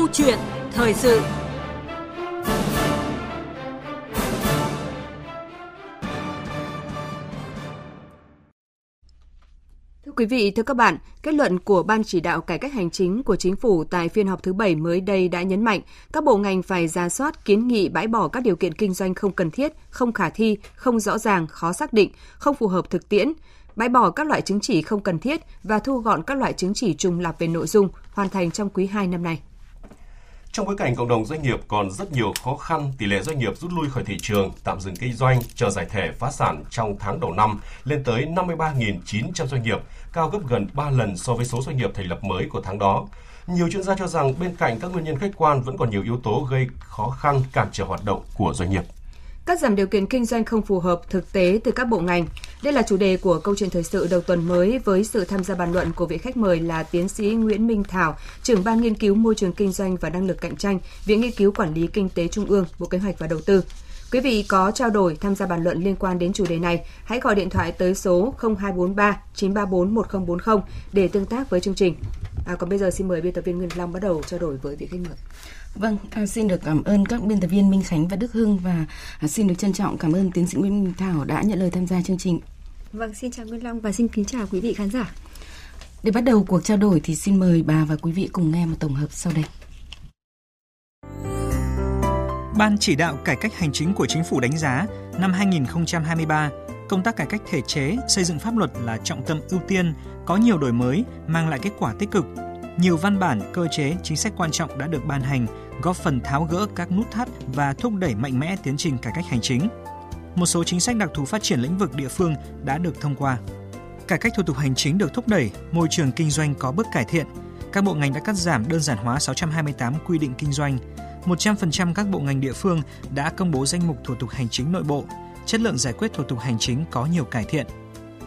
Câu chuyện thời sự Thưa quý vị, thưa các bạn, kết luận của Ban chỉ đạo cải cách hành chính của chính phủ tại phiên họp thứ bảy mới đây đã nhấn mạnh các bộ ngành phải ra soát kiến nghị bãi bỏ các điều kiện kinh doanh không cần thiết, không khả thi, không rõ ràng, khó xác định, không phù hợp thực tiễn, bãi bỏ các loại chứng chỉ không cần thiết và thu gọn các loại chứng chỉ trùng lặp về nội dung, hoàn thành trong quý 2 năm nay. Trong bối cảnh cộng đồng doanh nghiệp còn rất nhiều khó khăn, tỷ lệ doanh nghiệp rút lui khỏi thị trường, tạm dừng kinh doanh, chờ giải thể phá sản trong tháng đầu năm lên tới 53.900 doanh nghiệp, cao gấp gần 3 lần so với số doanh nghiệp thành lập mới của tháng đó. Nhiều chuyên gia cho rằng bên cạnh các nguyên nhân khách quan vẫn còn nhiều yếu tố gây khó khăn cản trở hoạt động của doanh nghiệp cắt giảm điều kiện kinh doanh không phù hợp thực tế từ các bộ ngành. Đây là chủ đề của câu chuyện thời sự đầu tuần mới với sự tham gia bàn luận của vị khách mời là tiến sĩ Nguyễn Minh Thảo, trưởng ban nghiên cứu môi trường kinh doanh và năng lực cạnh tranh, Viện Nghiên cứu Quản lý Kinh tế Trung ương, Bộ Kế hoạch và Đầu tư. Quý vị có trao đổi tham gia bàn luận liên quan đến chủ đề này, hãy gọi điện thoại tới số 0243 934 1040 để tương tác với chương trình. À, còn bây giờ xin mời biên tập viên Nguyên Long bắt đầu trao đổi với vị khách mời. Vâng, à, xin được cảm ơn các biên tập viên Minh Khánh và Đức Hưng và à, xin được trân trọng cảm ơn tiến sĩ Nguyễn Minh Thảo đã nhận lời tham gia chương trình. Vâng, xin chào Nguyên Long và xin kính chào quý vị khán giả. Để bắt đầu cuộc trao đổi thì xin mời bà và quý vị cùng nghe một tổng hợp sau đây. Ban chỉ đạo cải cách hành chính của chính phủ đánh giá năm 2023, công tác cải cách thể chế, xây dựng pháp luật là trọng tâm ưu tiên, có nhiều đổi mới, mang lại kết quả tích cực, nhiều văn bản, cơ chế, chính sách quan trọng đã được ban hành, góp phần tháo gỡ các nút thắt và thúc đẩy mạnh mẽ tiến trình cải cách hành chính. Một số chính sách đặc thù phát triển lĩnh vực địa phương đã được thông qua. Cải cách thủ tục hành chính được thúc đẩy, môi trường kinh doanh có bước cải thiện. Các bộ ngành đã cắt giảm đơn giản hóa 628 quy định kinh doanh. 100% các bộ ngành địa phương đã công bố danh mục thủ tục hành chính nội bộ. Chất lượng giải quyết thủ tục hành chính có nhiều cải thiện.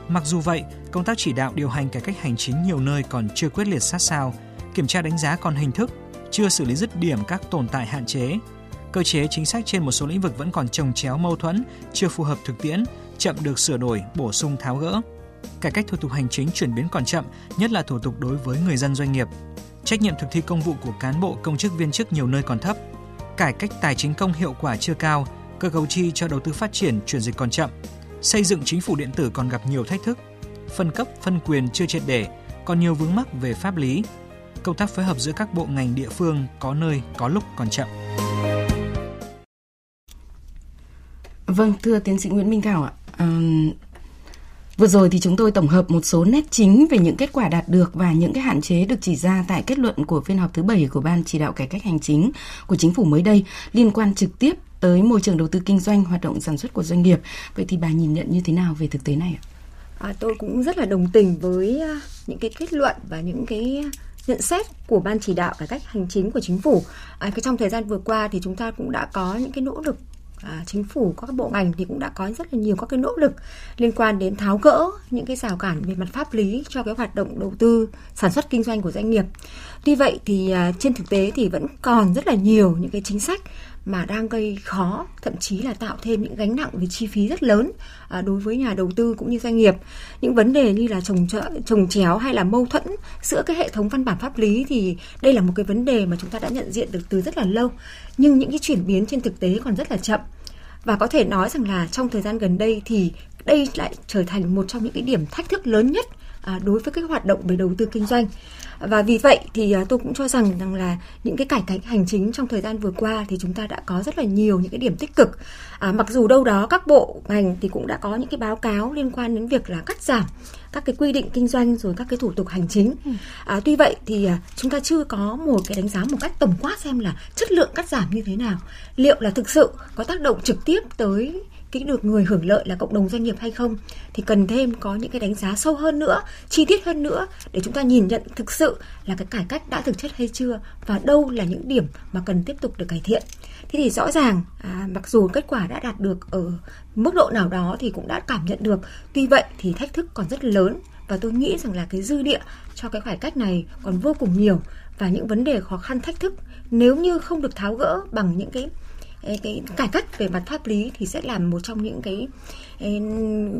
Mặc dù vậy, công tác chỉ đạo điều hành cải cách hành chính nhiều nơi còn chưa quyết liệt sát sao, kiểm tra đánh giá còn hình thức, chưa xử lý dứt điểm các tồn tại hạn chế. Cơ chế chính sách trên một số lĩnh vực vẫn còn trồng chéo mâu thuẫn, chưa phù hợp thực tiễn, chậm được sửa đổi, bổ sung tháo gỡ. Cải cách thủ tục hành chính chuyển biến còn chậm, nhất là thủ tục đối với người dân doanh nghiệp. Trách nhiệm thực thi công vụ của cán bộ công chức viên chức nhiều nơi còn thấp. Cải cách tài chính công hiệu quả chưa cao, cơ cấu chi cho đầu tư phát triển chuyển dịch còn chậm, Xây dựng chính phủ điện tử còn gặp nhiều thách thức, phân cấp, phân quyền chưa triệt để, còn nhiều vướng mắc về pháp lý. Công tác phối hợp giữa các bộ ngành địa phương có nơi có lúc còn chậm. Vâng, thưa tiến sĩ Nguyễn Minh Thảo ạ, à, Vừa rồi thì chúng tôi tổng hợp một số nét chính về những kết quả đạt được và những cái hạn chế được chỉ ra tại kết luận của phiên họp thứ bảy của Ban chỉ đạo cải cách hành chính của chính phủ mới đây liên quan trực tiếp tới môi trường đầu tư kinh doanh, hoạt động sản xuất của doanh nghiệp. Vậy thì bà nhìn nhận như thế nào về thực tế này ạ? À, tôi cũng rất là đồng tình với à, những cái kết luận và những cái nhận xét của ban chỉ đạo cải cách hành chính của chính phủ. À, cái trong thời gian vừa qua thì chúng ta cũng đã có những cái nỗ lực à, chính phủ các bộ ngành thì cũng đã có rất là nhiều các cái nỗ lực liên quan đến tháo gỡ những cái rào cản về mặt pháp lý cho cái hoạt động đầu tư sản xuất kinh doanh của doanh nghiệp. Tuy vậy thì à, trên thực tế thì vẫn còn rất là nhiều những cái chính sách mà đang gây khó thậm chí là tạo thêm những gánh nặng về chi phí rất lớn à, đối với nhà đầu tư cũng như doanh nghiệp. Những vấn đề như là trồng trợ, trồng chéo hay là mâu thuẫn giữa cái hệ thống văn bản pháp lý thì đây là một cái vấn đề mà chúng ta đã nhận diện được từ rất là lâu nhưng những cái chuyển biến trên thực tế còn rất là chậm. Và có thể nói rằng là trong thời gian gần đây thì đây lại trở thành một trong những cái điểm thách thức lớn nhất đối với cái hoạt động về đầu tư kinh doanh. Và vì vậy thì à, tôi cũng cho rằng rằng là những cái cải cách hành chính trong thời gian vừa qua thì chúng ta đã có rất là nhiều những cái điểm tích cực. À, mặc dù đâu đó các bộ ngành thì cũng đã có những cái báo cáo liên quan đến việc là cắt giảm các cái quy định kinh doanh rồi các cái thủ tục hành chính. Ừ. à, tuy vậy thì à, chúng ta chưa có một cái đánh giá một cách tổng quát xem là chất lượng cắt giảm như thế nào liệu là thực sự có tác động trực tiếp tới cái được người hưởng lợi là cộng đồng doanh nghiệp hay không? Thì cần thêm có những cái đánh giá sâu hơn nữa chi tiết hơn nữa để chúng ta nhìn nhận thực sự là cái cải cách đã thực chất hay chưa và đâu là những điểm mà cần tiếp tục được cải thiện. Thế thì rõ ràng à, mặc dù kết quả đã đạt được ở mức độ nào đó thì cũng đã cảm nhận được. Tuy vậy thì thách thức còn rất lớn và tôi nghĩ rằng là cái dư địa cho cái cải cách này còn vô cùng nhiều và những vấn đề khó khăn thách thức nếu như không được tháo gỡ bằng những cái cái cải cách về mặt pháp lý thì sẽ là một trong những cái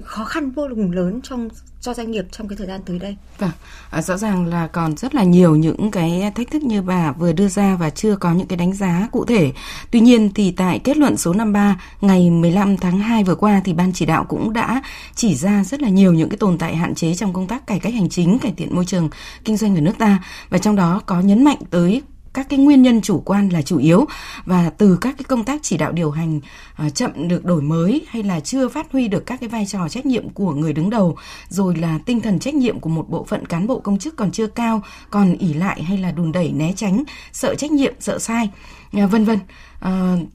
khó khăn vô cùng lớn trong cho doanh nghiệp trong cái thời gian tới đây. Vâng, à, rõ ràng là còn rất là nhiều những cái thách thức như bà vừa đưa ra và chưa có những cái đánh giá cụ thể. Tuy nhiên thì tại kết luận số 53 ngày 15 tháng 2 vừa qua thì ban chỉ đạo cũng đã chỉ ra rất là nhiều những cái tồn tại hạn chế trong công tác cải cách hành chính, cải thiện môi trường kinh doanh ở nước ta và trong đó có nhấn mạnh tới các cái nguyên nhân chủ quan là chủ yếu và từ các cái công tác chỉ đạo điều hành uh, chậm được đổi mới hay là chưa phát huy được các cái vai trò trách nhiệm của người đứng đầu rồi là tinh thần trách nhiệm của một bộ phận cán bộ công chức còn chưa cao còn ỉ lại hay là đùn đẩy né tránh sợ trách nhiệm sợ sai uh, vân vân uh,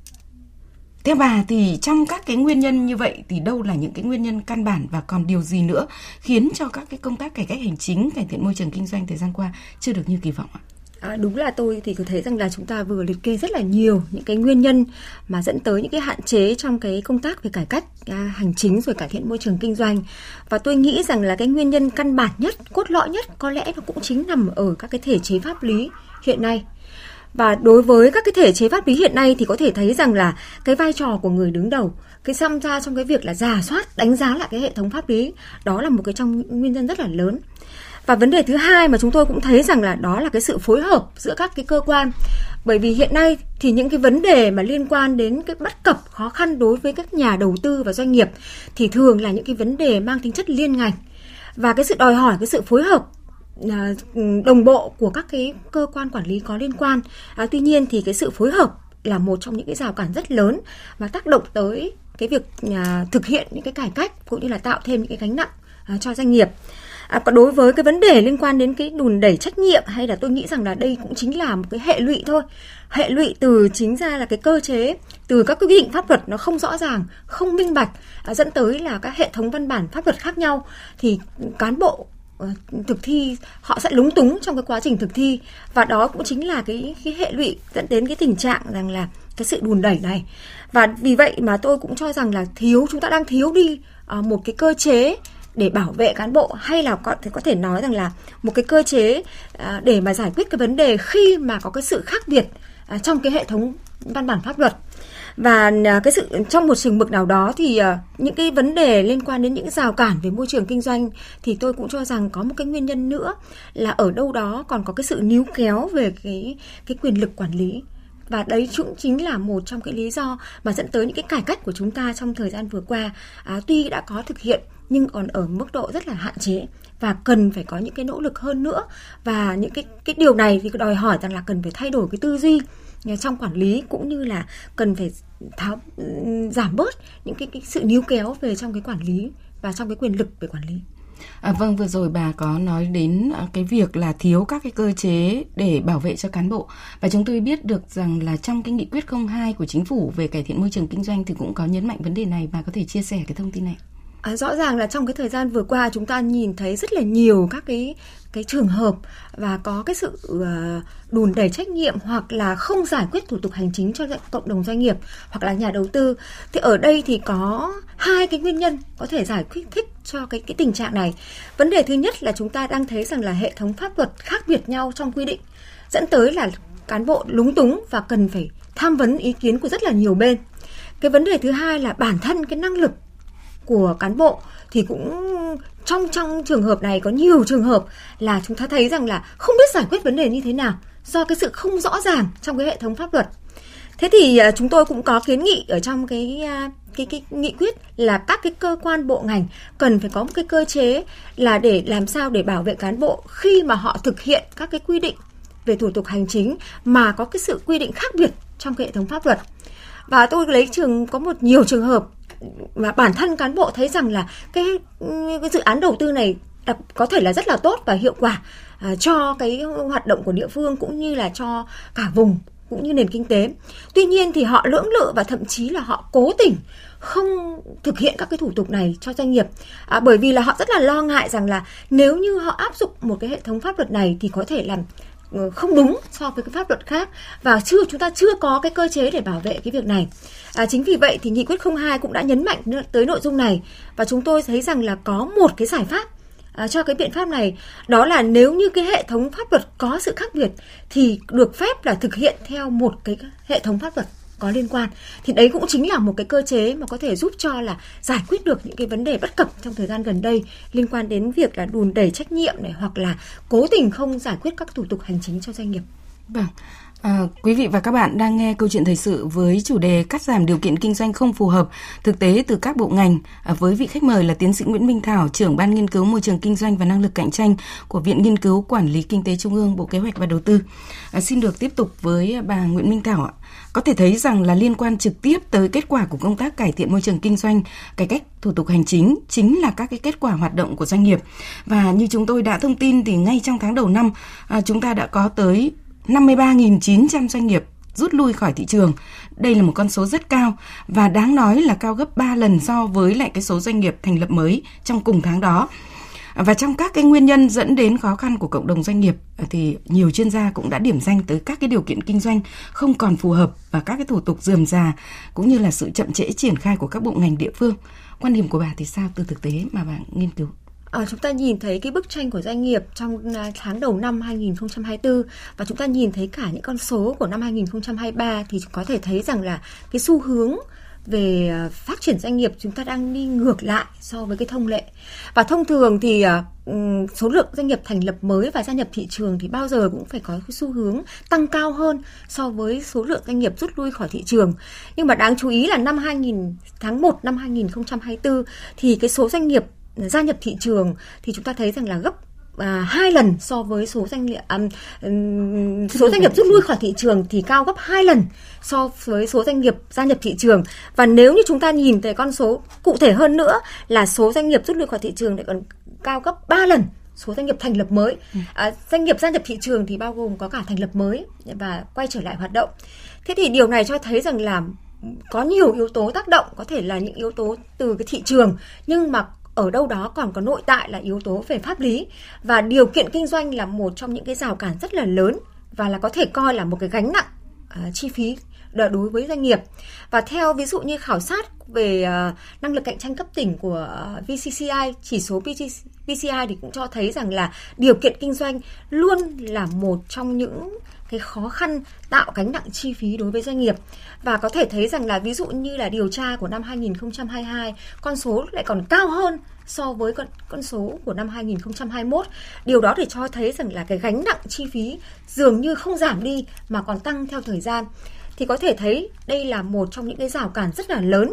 Theo bà thì trong các cái nguyên nhân như vậy thì đâu là những cái nguyên nhân căn bản và còn điều gì nữa khiến cho các cái công tác cải cách hành chính, cải thiện môi trường kinh doanh thời gian qua chưa được như kỳ vọng ạ? À, đúng là tôi thì có thấy rằng là chúng ta vừa liệt kê rất là nhiều những cái nguyên nhân mà dẫn tới những cái hạn chế trong cái công tác về cải cách à, hành chính rồi cải thiện môi trường kinh doanh. Và tôi nghĩ rằng là cái nguyên nhân căn bản nhất cốt lõi nhất có lẽ nó cũng chính nằm ở các cái thể chế pháp lý hiện nay. Và đối với các cái thể chế pháp lý hiện nay thì có thể thấy rằng là cái vai trò của người đứng đầu cái tham gia trong cái việc là giả soát đánh giá lại cái hệ thống pháp lý đó là một cái trong nguyên nhân rất là lớn và vấn đề thứ hai mà chúng tôi cũng thấy rằng là đó là cái sự phối hợp giữa các cái cơ quan. Bởi vì hiện nay thì những cái vấn đề mà liên quan đến cái bất cập khó khăn đối với các nhà đầu tư và doanh nghiệp thì thường là những cái vấn đề mang tính chất liên ngành. Và cái sự đòi hỏi cái sự phối hợp à, đồng bộ của các cái cơ quan quản lý có liên quan. À, tuy nhiên thì cái sự phối hợp là một trong những cái rào cản rất lớn và tác động tới cái việc à, thực hiện những cái cải cách cũng như là tạo thêm những cái gánh nặng À, cho doanh nghiệp. À, còn đối với cái vấn đề liên quan đến cái đùn đẩy trách nhiệm hay là tôi nghĩ rằng là đây cũng chính là một cái hệ lụy thôi. Hệ lụy từ chính ra là cái cơ chế từ các quy định pháp luật nó không rõ ràng không minh bạch à, dẫn tới là các hệ thống văn bản pháp luật khác nhau. Thì cán bộ ờ, thực thi họ sẽ lúng túng trong cái quá trình thực thi. Và đó cũng chính là cái cái hệ lụy dẫn đến cái tình trạng rằng là cái sự đùn đẩy này. Và vì vậy mà tôi cũng cho rằng là thiếu chúng ta đang thiếu đi ờ, một cái cơ chế để bảo vệ cán bộ hay là có thể có thể nói rằng là một cái cơ chế à, để mà giải quyết cái vấn đề khi mà có cái sự khác biệt à, trong cái hệ thống văn bản pháp luật. Và à, cái sự trong một trường mực nào đó thì những cái vấn đề liên quan đến những rào cản về môi trường kinh doanh thì tôi cũng cho rằng có một cái nguyên nhân nữa là ở đâu đó còn có cái sự níu kéo về cái cái quyền lực quản lý. Và đấy cũng chính là một trong cái lý do mà dẫn tới những cái cải cách của chúng ta trong thời gian vừa qua. À, tuy đã có thực hiện nhưng còn ở mức độ rất là hạn chế và cần phải có những cái nỗ lực hơn nữa và những cái cái điều này thì đòi hỏi rằng là cần phải thay đổi cái tư duy ờ, trong quản lý cũng như là cần phải tháo giảm bớt những cái, cái sự níu kéo về trong cái quản lý và trong cái quyền lực về quản lý. À, vâng vừa rồi bà có nói đến ờ, cái việc là thiếu các cái cơ chế để bảo vệ cho cán bộ và chúng tôi biết được rằng là trong cái nghị quyết 02 của chính phủ về cải thiện môi trường kinh doanh thì cũng có nhấn mạnh vấn đề này bà có thể chia sẻ cái thông tin này. À, rõ ràng là trong cái thời gian vừa qua chúng ta nhìn thấy rất là nhiều các cái cái trường hợp và có cái sự uh, đùn đẩy trách nhiệm hoặc là không giải quyết thủ tục hành chính cho cộng đồng doanh nghiệp hoặc là nhà đầu tư. Thì ở đây thì có hai cái nguyên nhân có thể giải quyết thích cho cái cái tình trạng này. Vấn đề thứ nhất là chúng ta đang thấy rằng là hệ thống pháp luật khác biệt nhau trong quy định dẫn tới là cán bộ lúng túng và cần phải tham vấn ý kiến của rất là nhiều bên. Cái vấn đề thứ hai là bản thân cái năng lực của cán bộ thì cũng trong trong trường hợp này có nhiều trường hợp là chúng ta thấy rằng là không biết giải quyết vấn đề như thế nào do cái sự không rõ ràng trong cái hệ thống pháp luật. Thế thì à, chúng tôi cũng có kiến nghị ở trong cái à, cái cái nghị quyết là các cái cơ quan bộ ngành cần phải có một cái cơ chế là để làm sao để bảo vệ cán bộ khi mà họ thực hiện các cái quy định về thủ tục hành chính mà có cái sự quy định khác biệt trong cái hệ thống pháp luật. Và tôi lấy trường, có một nhiều trường hợp và bản thân cán bộ thấy rằng là cái, cái dự án đầu tư này đặc, có thể là rất là tốt và hiệu quả à, cho cái hoạt động của địa phương cũng như là cho cả vùng cũng như nền kinh tế. Tuy nhiên thì họ lưỡng lự và thậm chí là họ cố tình không thực hiện các cái thủ tục này cho doanh nghiệp à, bởi vì là họ rất là lo ngại rằng là nếu như họ áp dụng một cái hệ thống pháp luật này thì có thể làm Ừ, không đúng so với cái pháp luật khác và chưa chúng ta chưa có cái cơ chế để bảo vệ cái việc này. À, chính vì vậy thì nghị quyết 02 cũng đã nhấn mạnh tới nội dung này và chúng tôi thấy rằng là có một cái giải pháp à, cho cái biện pháp này đó là nếu như cái hệ thống pháp luật có sự khác biệt thì được phép là thực hiện theo một cái hệ thống pháp luật có liên quan thì đấy cũng chính là một cái cơ chế mà có thể giúp cho là giải quyết được những cái vấn đề bất cập trong thời gian gần đây liên quan đến việc là đùn đẩy trách nhiệm này hoặc là cố tình không giải quyết các thủ tục hành chính cho doanh nghiệp. Vâng. À, quý vị và các bạn đang nghe câu chuyện thời sự với chủ đề cắt giảm điều kiện kinh doanh không phù hợp thực tế từ các bộ ngành à, với vị khách mời là tiến sĩ Nguyễn Minh Thảo, trưởng ban nghiên cứu môi trường kinh doanh và năng lực cạnh tranh của Viện Nghiên cứu Quản lý Kinh tế Trung ương Bộ Kế hoạch và Đầu tư. À, xin được tiếp tục với bà Nguyễn Minh Thảo ạ. Có thể thấy rằng là liên quan trực tiếp tới kết quả của công tác cải thiện môi trường kinh doanh, cải cách thủ tục hành chính chính là các cái kết quả hoạt động của doanh nghiệp. Và như chúng tôi đã thông tin thì ngay trong tháng đầu năm à, chúng ta đã có tới 53.900 doanh nghiệp rút lui khỏi thị trường. Đây là một con số rất cao và đáng nói là cao gấp 3 lần so với lại cái số doanh nghiệp thành lập mới trong cùng tháng đó. Và trong các cái nguyên nhân dẫn đến khó khăn của cộng đồng doanh nghiệp, thì nhiều chuyên gia cũng đã điểm danh tới các cái điều kiện kinh doanh không còn phù hợp và các cái thủ tục dườm già, cũng như là sự chậm trễ triển khai của các bộ ngành địa phương. Quan điểm của bà thì sao từ thực tế mà bà nghiên cứu? À, chúng ta nhìn thấy cái bức tranh của doanh nghiệp trong à, tháng đầu năm 2024 và chúng ta nhìn thấy cả những con số của năm 2023 thì có thể thấy rằng là cái xu hướng về à, phát triển doanh nghiệp chúng ta đang đi ngược lại so với cái thông lệ. Và thông thường thì à, số lượng doanh nghiệp thành lập mới và gia nhập thị trường thì bao giờ cũng phải có cái xu hướng tăng cao hơn so với số lượng doanh nghiệp rút lui khỏi thị trường. Nhưng mà đáng chú ý là năm 2000 tháng 1 năm 2024 thì cái số doanh nghiệp gia nhập thị trường thì chúng ta thấy rằng là gấp à, hai lần so với số doanh nghiệp à, số doanh nghiệp rút lui khỏi thị trường thì cao gấp hai lần so với số doanh nghiệp gia nhập thị trường. Và nếu như chúng ta nhìn thấy con số cụ thể hơn nữa là số doanh nghiệp rút lui khỏi thị trường lại còn cao gấp 3 lần số doanh nghiệp thành lập mới. Ừ. à, doanh nghiệp gia nhập thị trường thì bao gồm có cả thành lập mới và quay trở lại hoạt động. Thế thì điều này cho thấy rằng là có nhiều yếu tố tác động có thể là những yếu tố từ cái thị trường nhưng mà ở đâu đó còn có nội tại là yếu tố về pháp lý. Và điều kiện kinh doanh là một trong những cái rào cản rất là lớn và là có thể coi là một cái gánh nặng uh, chi phí đối với doanh nghiệp. Và theo ví dụ như khảo sát về uh, năng lực cạnh tranh cấp tỉnh của à, uh, VCCI chỉ số VCCI thì cũng cho thấy rằng là điều kiện kinh doanh luôn là một trong những cái khó khăn tạo gánh nặng chi phí đối với doanh nghiệp và có thể thấy rằng là ví dụ như là điều tra của năm 2022 con số lại còn cao hơn so với con con số của năm 2021. Điều đó để cho thấy rằng là cái gánh nặng chi phí dường như không giảm đi mà còn tăng theo thời gian. Thì có thể thấy đây là một trong những cái rào cản rất là lớn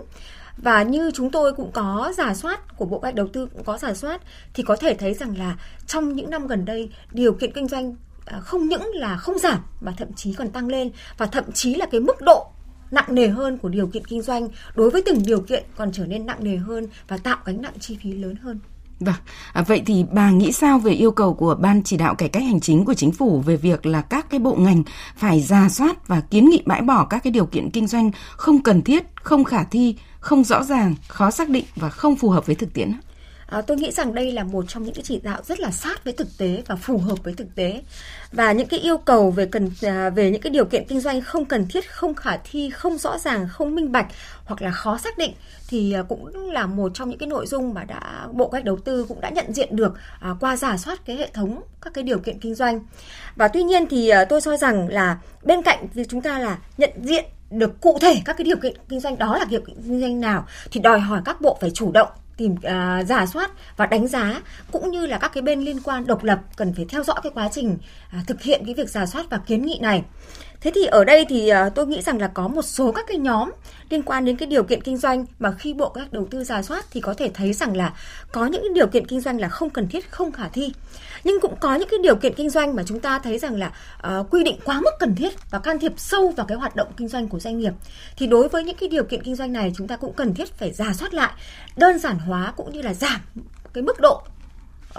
và như chúng tôi cũng có giả soát, của bộ cách đầu tư cũng có giả soát, thì có thể thấy rằng là trong những năm gần đây, điều kiện kinh doanh À, không những là không giảm mà thậm chí còn tăng lên và thậm chí là cái mức độ nặng nề hơn của điều kiện kinh doanh đối với từng điều kiện còn trở nên nặng nề hơn và tạo gánh nặng chi phí lớn hơn. Vâng, à, vậy thì bà nghĩ sao về yêu cầu của Ban chỉ đạo cải cách hành chính của chính phủ về việc là các cái bộ ngành phải ra soát và kiến nghị bãi bỏ các cái điều kiện kinh doanh không cần thiết, không khả thi, không rõ ràng, khó xác định và không phù hợp với thực tiễn? À, tôi nghĩ rằng đây là một trong những cái chỉ đạo rất là sát với thực tế và phù hợp với thực tế. Và những cái yêu cầu về cần à, về những cái điều kiện kinh doanh không cần thiết, không khả thi, không rõ ràng, không minh bạch hoặc là khó xác định thì à, cũng là một trong những cái nội dung mà đã bộ cách đầu tư cũng đã nhận diện được à, qua giả soát cái hệ thống các cái điều kiện kinh doanh. Và tuy nhiên thì à, tôi cho rằng là bên cạnh thì chúng ta là nhận diện được cụ thể các cái điều kiện kinh doanh đó là điều kiện kinh doanh nào thì đòi hỏi các bộ phải chủ động tìm à, giả soát và đánh giá cũng như là các cái bên liên quan độc lập cần phải theo dõi cái quá trình à, thực hiện cái việc giả soát và kiến nghị này. Thế thì ở đây thì ờ, tôi nghĩ rằng là có một số các cái nhóm liên quan đến cái điều kiện kinh doanh mà khi Bộ các đầu tư giả soát thì có thể thấy rằng là có những cái điều kiện kinh doanh là không cần thiết, không khả thi. Nhưng cũng có những cái điều kiện kinh doanh mà chúng ta thấy rằng là uh, quy định quá mức cần thiết và can thiệp sâu vào cái hoạt động kinh doanh của doanh nghiệp. Thì đối với những cái điều kiện kinh doanh này chúng ta cũng cần thiết phải giả soát lại, đơn giản hóa cũng như là giảm cái mức độ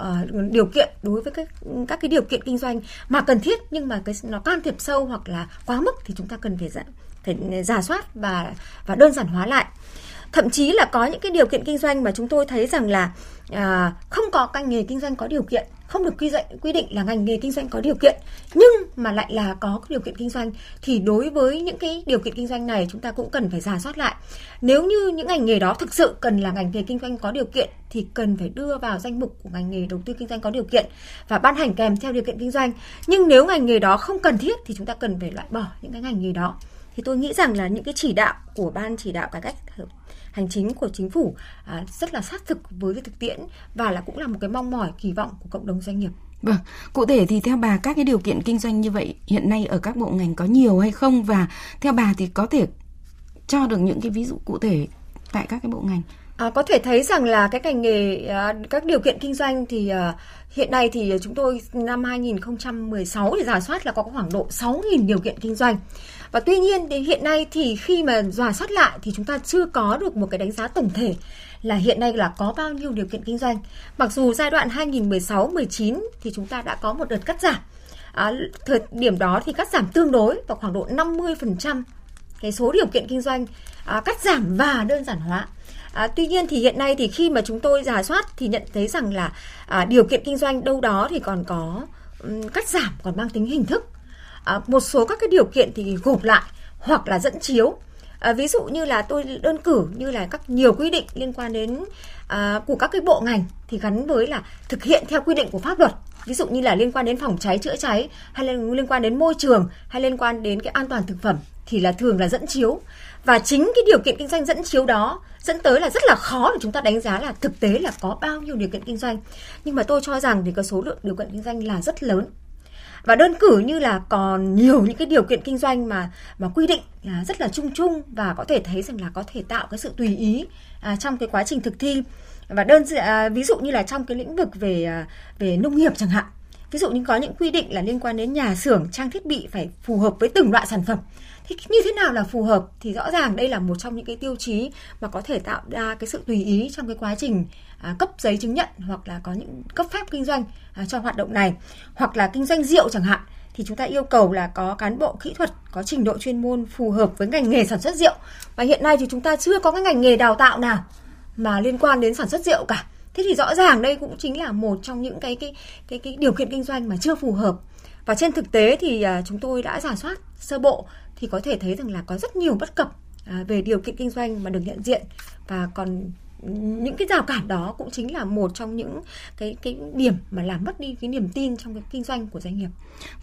uh, điều kiện đối với các các cái điều kiện kinh doanh mà cần thiết nhưng mà cái nó can thiệp sâu hoặc là quá mức thì chúng ta cần phải giả, phải giả soát và và đơn giản hóa lại thậm chí là có những cái điều kiện kinh doanh mà chúng tôi thấy rằng là à, không có ngành nghề kinh doanh có điều kiện không được quy định quy định là ngành nghề kinh doanh có điều kiện nhưng mà lại là có điều kiện kinh doanh thì đối với những cái điều kiện kinh doanh này chúng ta cũng cần phải giả soát lại. Nếu như những ngành nghề đó thực sự cần là ngành nghề kinh doanh có điều kiện thì cần phải đưa vào danh mục của ngành nghề đầu tư kinh doanh có điều kiện và ban hành kèm theo điều kiện kinh doanh. Nhưng nếu ngành nghề đó không cần thiết thì chúng ta cần phải loại bỏ những cái ngành nghề đó. Thì tôi nghĩ rằng là những cái chỉ đạo của ban chỉ đạo cải cách hành chính của chính phủ à, rất là sát thực với cái thực tiễn và là cũng là một cái mong mỏi kỳ vọng của cộng đồng doanh nghiệp. Vâng, cụ thể thì theo bà các cái điều kiện kinh doanh như vậy hiện nay ở các bộ ngành có nhiều hay không và theo bà thì có thể cho được những cái ví dụ cụ thể tại các cái bộ ngành? À, có thể thấy rằng là cái ngành nghề à, các điều kiện kinh doanh thì à, hiện nay thì chúng tôi năm 2016 thì giả soát là có khoảng độ 6.000 điều kiện kinh doanh. Và tuy nhiên thì hiện nay thì khi mà giả soát lại thì chúng ta chưa có được một cái đánh giá tổng thể là hiện nay là có bao nhiêu điều kiện kinh doanh. Mặc dù giai đoạn 2016-19 thì chúng ta đã có một đợt cắt giảm. À, thời điểm đó thì cắt giảm tương đối vào khoảng độ 50% cái số điều kiện kinh doanh à, cắt giảm và đơn giản hóa. À, tuy nhiên thì hiện nay thì khi mà chúng tôi giả soát thì nhận thấy rằng là à, điều kiện kinh doanh đâu đó thì còn có um, cắt giảm còn mang tính hình thức. À, một số các cái điều kiện thì gộp lại hoặc là dẫn chiếu. À, ví dụ như là tôi đơn cử như là các nhiều quy định liên quan đến à, của các cái bộ ngành thì gắn với là thực hiện theo quy định của pháp luật. Ví dụ như là liên quan đến phòng cháy chữa cháy hay là liên quan đến môi trường hay liên quan đến cái an toàn thực phẩm thì là thường là dẫn chiếu. Và chính cái điều kiện kinh doanh dẫn chiếu đó dẫn tới là rất là khó để chúng ta đánh giá là thực tế là có bao nhiêu điều kiện kinh doanh. Nhưng mà tôi cho rằng thì cái số lượng điều kiện kinh doanh là rất lớn và đơn cử như là còn nhiều những cái điều kiện kinh doanh mà mà quy định à, rất là chung chung và có thể thấy rằng là có thể tạo cái sự tùy ý à, trong cái quá trình thực thi. Và đơn à, ví dụ như là trong cái lĩnh vực về à, về nông nghiệp chẳng hạn. Ví dụ như có những quy định là liên quan đến nhà xưởng trang thiết bị phải phù hợp với từng loại sản phẩm. Thế như thế nào là phù hợp? Thì rõ ràng đây là một trong những cái tiêu chí mà có thể tạo ra cái sự tùy ý trong cái quá trình à, cấp giấy chứng nhận hoặc là có những cấp phép kinh doanh à, cho hoạt động này. Hoặc là kinh doanh rượu chẳng hạn. Thì chúng ta yêu cầu là có cán bộ kỹ thuật có trình độ chuyên môn phù hợp với ngành nghề sản xuất rượu. Và hiện nay thì chúng ta chưa có cái ngành nghề đào tạo nào mà liên quan đến sản xuất rượu cả. Thế thì rõ ràng đây cũng chính là một trong những cái cái cái cái điều kiện kinh doanh mà chưa phù hợp. Và trên thực tế thì à, chúng tôi đã giả soát sơ bộ thì có thể thấy rằng là có rất nhiều bất cập à, về điều kiện kinh doanh mà được nhận diện và còn những cái rào cản đó cũng chính là một trong những cái cái điểm mà làm mất đi cái niềm tin trong cái kinh doanh của doanh nghiệp.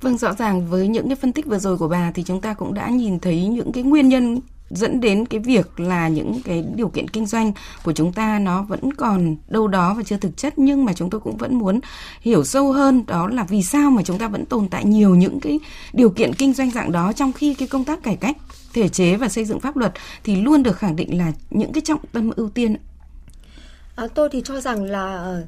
Vâng, rõ ràng với những cái phân tích vừa rồi của bà thì chúng ta cũng đã nhìn thấy những cái nguyên nhân dẫn đến cái việc là những cái điều kiện kinh doanh của chúng ta nó vẫn còn đâu đó và chưa thực chất nhưng mà chúng tôi cũng vẫn muốn hiểu sâu hơn đó là vì sao mà chúng ta vẫn tồn tại nhiều những cái điều kiện kinh doanh dạng đó trong khi cái công tác cải cách thể chế và xây dựng pháp luật thì luôn được khẳng định là những cái trọng tâm ưu tiên à, tôi thì cho rằng là ờ,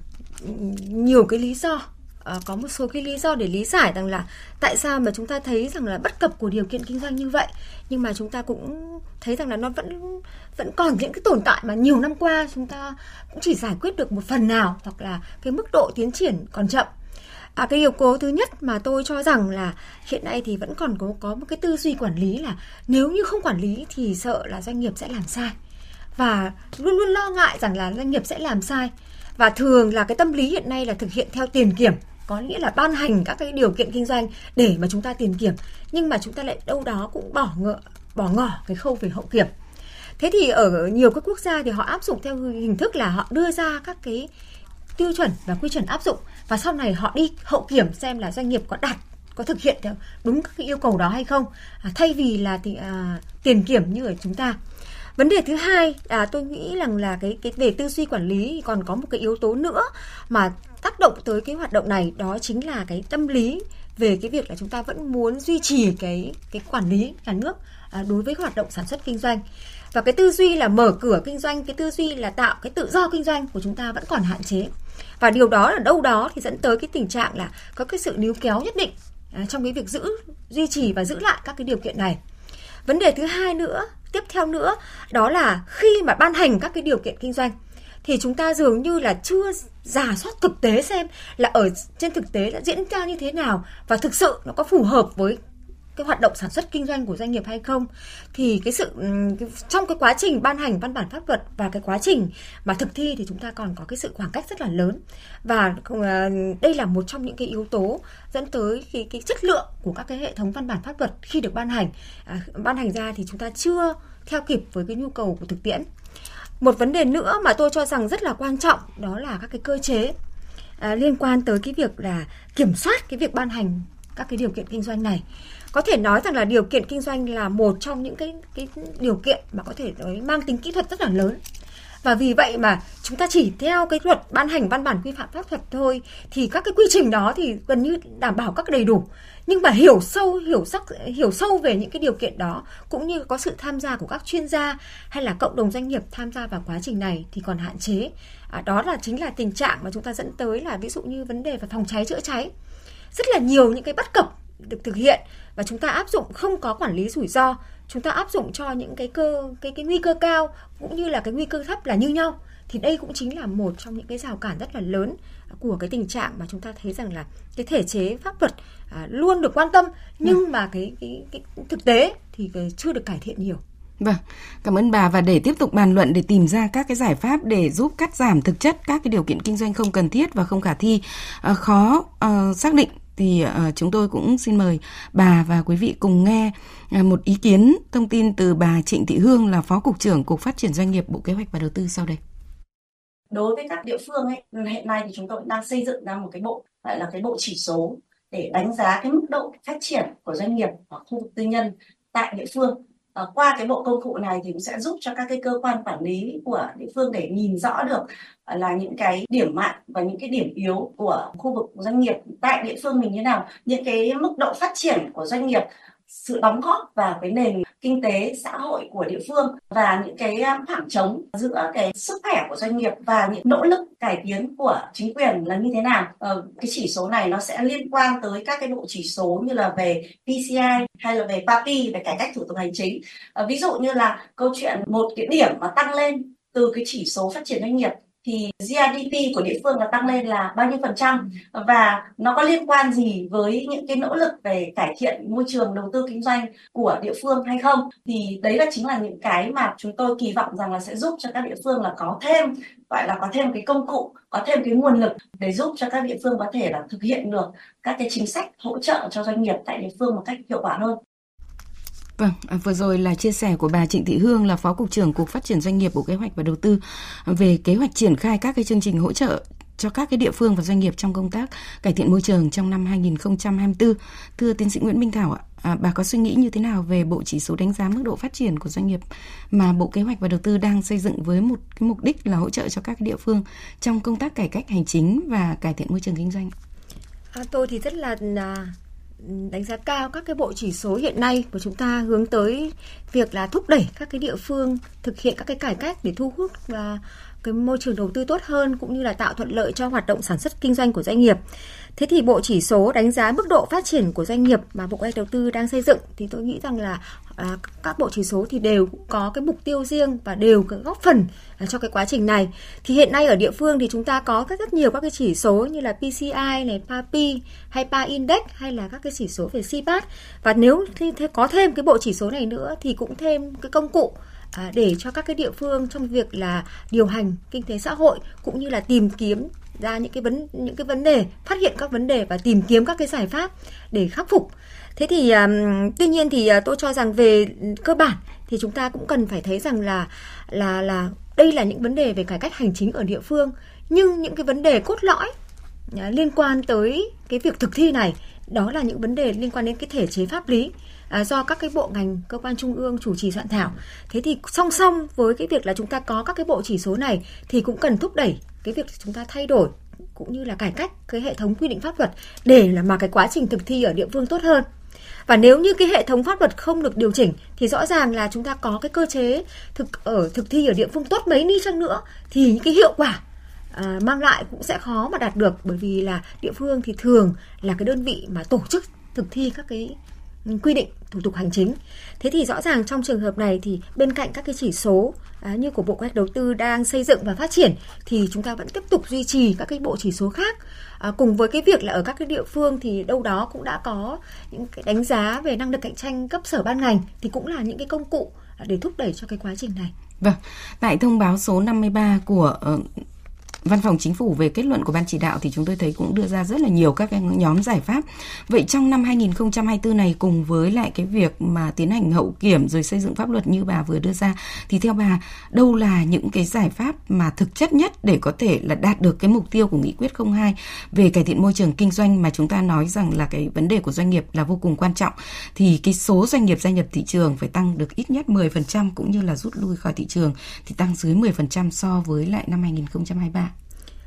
nhiều cái lý do Ờ, có một số cái lý do để lý giải rằng là tại sao mà chúng ta thấy rằng là bất cập của điều kiện kinh doanh như vậy. Nhưng mà chúng ta cũng thấy rằng là nó vẫn vẫn còn những cái tồn tại mà nhiều năm qua chúng ta cũng chỉ giải quyết được một phần nào hoặc là cái mức độ tiến triển còn chậm. À, cái yếu tố thứ nhất mà tôi cho rằng là hiện nay thì vẫn còn có có một cái tư duy quản lý là nếu như không quản lý thì sợ là doanh nghiệp sẽ làm sai. Và luôn luôn lo ngại rằng là doanh nghiệp sẽ làm sai. Và thường là cái tâm lý hiện nay là thực hiện theo tiền kiểm có nghĩa là ban hành các cái điều kiện kinh doanh để mà chúng ta tiền kiểm nhưng mà chúng ta lại đâu đó cũng bỏ ngợ bỏ ngỏ cái khâu về hậu kiểm. Thế thì ở nhiều các quốc gia thì họ áp dụng theo hình thức là họ đưa ra các cái tiêu chuẩn và quy chuẩn áp dụng và sau này họ đi hậu kiểm xem là doanh nghiệp có đạt có thực hiện theo đúng các cái yêu cầu đó hay không. À, thay vì là thì, à, tiền kiểm như ở chúng ta. Vấn đề thứ hai à, tôi nghĩ rằng là cái cái về tư duy quản lý còn có một cái yếu tố nữa mà tác động tới cái hoạt động này đó chính là cái tâm lý về cái việc là chúng ta vẫn muốn duy trì cái cái quản lý nhà nước à, đối với hoạt động sản xuất kinh doanh. Và cái tư duy là mở cửa kinh doanh cái tư duy là tạo cái tự do kinh doanh của chúng ta vẫn còn hạn chế. Và điều đó ở đâu đó thì dẫn tới cái tình trạng là có cái sự níu kéo nhất định à, trong cái việc giữ duy trì và giữ lại các cái điều kiện này. Vấn đề thứ hai nữa tiếp theo nữa đó là khi mà ban hành các cái điều kiện kinh doanh thì chúng ta dường như là chưa giả soát thực tế xem là ở trên thực tế đã diễn ra như thế nào và thực sự nó có phù hợp với cái hoạt động sản xuất kinh doanh của doanh nghiệp hay không. Thì cái sự ừ, trong cái quá trình ban hành văn bản pháp luật và cái quá trình mà thực thi thì chúng ta còn có cái sự khoảng cách rất là lớn. Và ừ, đây là một trong những cái yếu tố dẫn tới cái, cái chất lượng của các cái hệ thống văn bản pháp luật khi được ban hành. À, ban hành ra thì chúng ta chưa theo kịp với cái nhu cầu của thực tiễn một vấn đề nữa mà tôi cho rằng rất là quan trọng đó là các cái cơ chế à, liên quan tới cái việc là kiểm soát cái việc ban hành các cái điều kiện kinh doanh này. Có thể nói rằng là điều kiện kinh doanh là một trong những cái cái điều kiện mà có thể nói mang tính kỹ thuật rất là lớn và vì vậy mà chúng ta chỉ theo cái luật ban hành văn bản quy phạm pháp luật thôi. Thì các cái quy trình đó thì gần như đảm bảo các đầy đủ. Nhưng mà hiểu sâu hiểu sắc hiểu sâu về những cái điều kiện đó cũng như có sự tham gia của các chuyên gia hay là cộng đồng doanh nghiệp tham gia vào quá trình này thì còn hạn chế. À, đó là chính là tình trạng mà chúng ta dẫn tới là ví dụ như vấn đề về phòng cháy chữa cháy. Rất là nhiều những cái bất cập được thực hiện và chúng ta áp dụng không có quản lý rủi ro chúng ta áp dụng cho những cái cơ cái cái nguy cơ cao cũng như là cái nguy cơ thấp là như nhau thì đây cũng chính là một trong những cái rào cản rất là lớn của cái tình trạng mà chúng ta thấy rằng là cái thể chế pháp luật à, luôn được quan tâm nhưng ừ. mà cái, cái cái thực tế thì chưa được cải thiện nhiều. Vâng, cảm ơn bà và để tiếp tục bàn luận để tìm ra các cái giải pháp để giúp cắt giảm thực chất các cái điều kiện kinh doanh không cần thiết và không khả thi à, khó uh, xác định thì uh, chúng tôi cũng xin mời bà và quý vị cùng nghe uh, một ý kiến thông tin từ bà Trịnh Thị Hương là Phó Cục trưởng Cục Phát triển Doanh nghiệp Bộ Kế hoạch và Đầu tư sau đây. Đối với các địa phương ấy, hiện nay thì chúng tôi đang xây dựng ra một cái bộ gọi là cái bộ chỉ số để đánh giá cái mức độ phát triển của doanh nghiệp hoặc khu vực tư nhân tại địa phương à, qua cái bộ công cụ này thì cũng sẽ giúp cho các cái cơ quan quản lý của địa phương để nhìn rõ được ờ, là những cái điểm mạnh và những cái điểm yếu của khu vực doanh nghiệp tại địa phương mình như nào những cái mức độ phát triển của doanh nghiệp sự đóng góp vào cái nền kinh tế xã hội của địa phương và những cái um, khoảng trống giữa cái sức khỏe của doanh nghiệp và những nỗ lực cải tiến của chính quyền là như thế nào. Ờ, cái chỉ số này nó sẽ liên quan tới các cái bộ chỉ số như là về PCI hay là về PAPI về cải cách thủ tục hành chính. Ờ, ví dụ như là câu chuyện một cái điểm mà tăng lên từ cái chỉ số phát triển doanh nghiệp thì GDP của địa phương là tăng lên là bao nhiêu phần trăm? Và nó có liên quan gì với những cái nỗ lực về cải thiện môi trường đầu tư kinh doanh của địa phương hay không? Thì đấy là chính là những cái mà chúng tôi kỳ vọng rằng là sẽ giúp cho các địa phương là có thêm, gọi là có thêm cái công cụ, có thêm cái nguồn lực để giúp cho các địa phương có thể là thực hiện được các cái chính sách hỗ trợ cho doanh nghiệp tại địa phương một cách hiệu quả hơn. Vâng, à, vừa rồi là chia sẻ của bà Trịnh Thị Hương là Phó Cục trưởng Cục Phát triển Doanh nghiệp Bộ Kế hoạch và Đầu tư về kế hoạch triển khai các cái chương trình hỗ trợ cho các cái địa phương và doanh nghiệp trong công tác cải thiện môi trường trong năm 2024. Thưa tiến sĩ Nguyễn Minh Thảo ạ, à, bà có suy nghĩ như thế nào về bộ chỉ số đánh giá mức độ phát triển của doanh nghiệp mà Bộ Kế hoạch và Đầu tư đang xây dựng với một cái mục đích là hỗ trợ cho các địa phương trong công tác cải cách hành chính và cải thiện môi trường kinh doanh? À, tôi thì rất là à, đánh giá cao các cái bộ chỉ số hiện nay của chúng ta hướng tới việc là thúc đẩy các cái địa phương thực hiện các cái cải cách để thu hút và cái môi trường đầu tư tốt hơn cũng như là tạo thuận lợi cho hoạt động sản xuất kinh doanh của doanh nghiệp. Thế thì bộ chỉ số đánh giá mức độ phát triển của doanh nghiệp mà Bộ Kế hoạch Đầu tư đang xây dựng thì tôi nghĩ rằng là à, các bộ chỉ số thì đều có cái mục tiêu riêng và đều góp phần à, cho cái quá trình này. Thì hiện nay ở địa phương thì chúng ta có rất rất nhiều các cái chỉ số như là PCI này, PAPI hay PA Index hay là các cái chỉ số về CPAT và nếu thì, thì có thêm cái bộ chỉ số này nữa thì cũng thêm cái công cụ À, để cho các cái địa phương trong việc là điều hành kinh tế xã hội cũng như là tìm kiếm ra những cái vấn những cái vấn đề phát hiện các vấn đề và tìm kiếm các cái giải pháp để khắc phục. Thế thì um, tuy nhiên thì uh, tôi cho rằng về cơ bản thì chúng ta cũng cần phải thấy rằng là là là đây là những vấn đề về cải cách hành chính ở địa phương. Nhưng những cái vấn đề cốt lõi uh, liên quan tới cái việc thực thi này đó là những vấn đề liên quan đến cái thể chế pháp lý à, do các cái bộ ngành cơ quan trung ương chủ trì soạn thảo. Thế thì song song với cái việc là chúng ta có các cái bộ chỉ số này thì cũng cần thúc đẩy cái việc chúng ta thay đổi cũng như là cải cách cái hệ thống quy định pháp luật để là mà cái quá trình thực thi ở địa phương tốt hơn. Và nếu như cái hệ thống pháp luật không được điều chỉnh thì rõ ràng là chúng ta có cái cơ chế thực ở thực thi ở địa phương tốt mấy đi chăng nữa thì những cái hiệu quả uh, mang lại cũng sẽ khó mà đạt được bởi vì là địa phương thì thường là cái đơn vị mà tổ chức thực thi các cái quy định thủ tục hành chính. Thế thì rõ ràng trong trường hợp này thì bên cạnh các cái chỉ số à, như của Bộ Kế hoạch Đầu tư đang xây dựng và phát triển thì chúng ta vẫn tiếp tục duy trì các cái bộ chỉ số khác. À, cùng với cái việc là ở các cái địa phương thì đâu đó cũng đã có những cái đánh giá về năng lực cạnh tranh cấp sở ban ngành thì cũng là những cái công cụ để thúc đẩy cho cái quá trình này. Vâng, tại thông báo số 53 của ờ, Văn phòng Chính phủ về kết luận của ban chỉ đạo thì chúng tôi thấy cũng đưa ra rất là nhiều các cái nhóm giải pháp. Vậy trong năm 2024 này cùng với lại cái việc mà tiến hành hậu kiểm rồi xây dựng pháp luật như bà vừa đưa ra, thì theo bà, đâu là những cái giải pháp mà thực chất nhất để có thể là đạt được cái mục tiêu của nghị quyết 02 về cải thiện môi trường kinh doanh mà chúng ta nói rằng là cái vấn đề của doanh nghiệp là vô cùng quan trọng, thì cái số doanh nghiệp gia nhập thị trường phải tăng được ít nhất 10% cũng như là rút lui khỏi thị trường thì tăng dưới 10% so với lại năm 2023.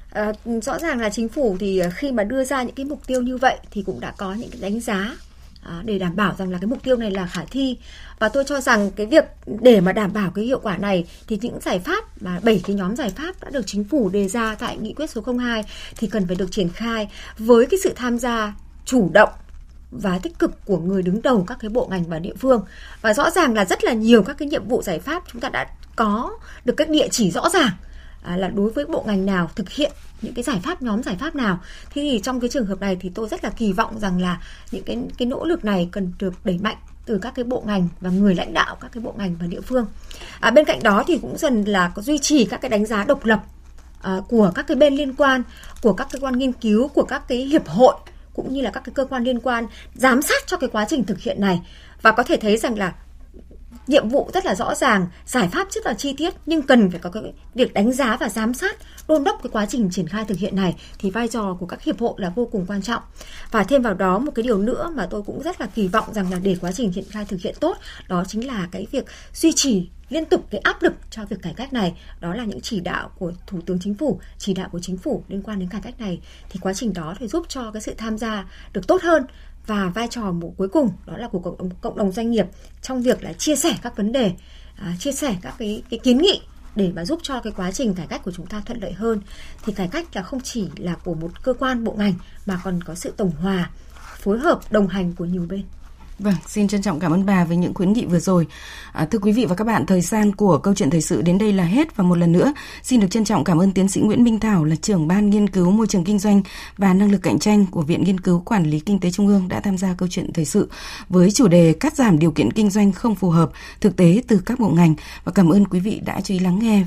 À, rõ ràng là chính phủ thì khi mà đưa ra những cái mục tiêu như vậy thì cũng đã có những cái đánh giá à, để đảm bảo rằng là cái mục tiêu này là khả thi. Và tôi cho rằng cái việc để mà đảm bảo cái hiệu quả này thì những giải pháp mà bảy cái nhóm giải pháp đã được chính phủ đề ra tại nghị quyết số 02 thì cần phải được triển khai với cái sự tham gia chủ động và tích cực của người đứng đầu các cái bộ ngành và địa phương. Và rõ ràng là rất là nhiều các cái nhiệm vụ giải pháp chúng ta đã có được các địa chỉ rõ ràng à, là đối với bộ ngành nào thực hiện những cái giải pháp nhóm giải pháp nào. Thế thì trong cái trường hợp này thì tôi rất là kỳ vọng rằng là những cái cái nỗ lực này cần được đẩy mạnh từ các cái bộ ngành và người lãnh đạo các cái bộ ngành và địa phương. À, bên cạnh đó thì cũng dần là có duy trì các cái đánh giá độc lập à, của các cái bên liên quan của các cơ quan nghiên cứu của các cái hiệp hội cũng như là các cái cơ quan liên quan giám sát cho cái quá trình thực hiện này. Và có thể thấy rằng là nhiệm vụ rất là rõ ràng, giải pháp rất là chi tiết nhưng cần phải có cái việc đánh giá và giám sát, đôn đốc cái quá trình triển khai thực hiện này thì vai trò của các hiệp hội là vô cùng quan trọng. Và thêm vào đó một cái điều nữa mà tôi cũng rất là kỳ vọng rằng là để quá trình triển khai thực hiện tốt đó chính là cái việc duy trì liên tục cái áp lực cho việc cải cách này đó là những chỉ đạo của thủ tướng chính phủ chỉ đạo của chính phủ liên quan đến cải cách này thì quá trình đó thì giúp cho cái sự tham gia được tốt hơn và vai trò một cuối cùng đó là của cộng đồng, cộng đồng doanh nghiệp trong việc là chia sẻ các vấn đề à, chia sẻ các cái, cái kiến nghị để mà giúp cho cái quá trình cải cách của chúng ta thuận lợi hơn. Thì cải cách là không chỉ là của một cơ quan bộ ngành mà còn có sự tổng hòa phối hợp đồng hành của nhiều bên. Vâng, xin trân trọng cảm ơn bà với những khuyến nghị vừa rồi. À, thưa quý vị và các bạn, thời gian của câu chuyện thời sự đến đây là hết và một lần nữa xin được trân trọng cảm ơn tiến sĩ Nguyễn Minh Thảo là trưởng ban nghiên cứu môi trường kinh doanh và năng lực cạnh tranh của Viện Nghiên cứu Quản lý Kinh tế Trung ương đã tham gia câu chuyện thời sự với chủ đề cắt giảm điều kiện kinh doanh không phù hợp thực tế từ các bộ ngành và cảm ơn quý vị đã chú ý lắng nghe.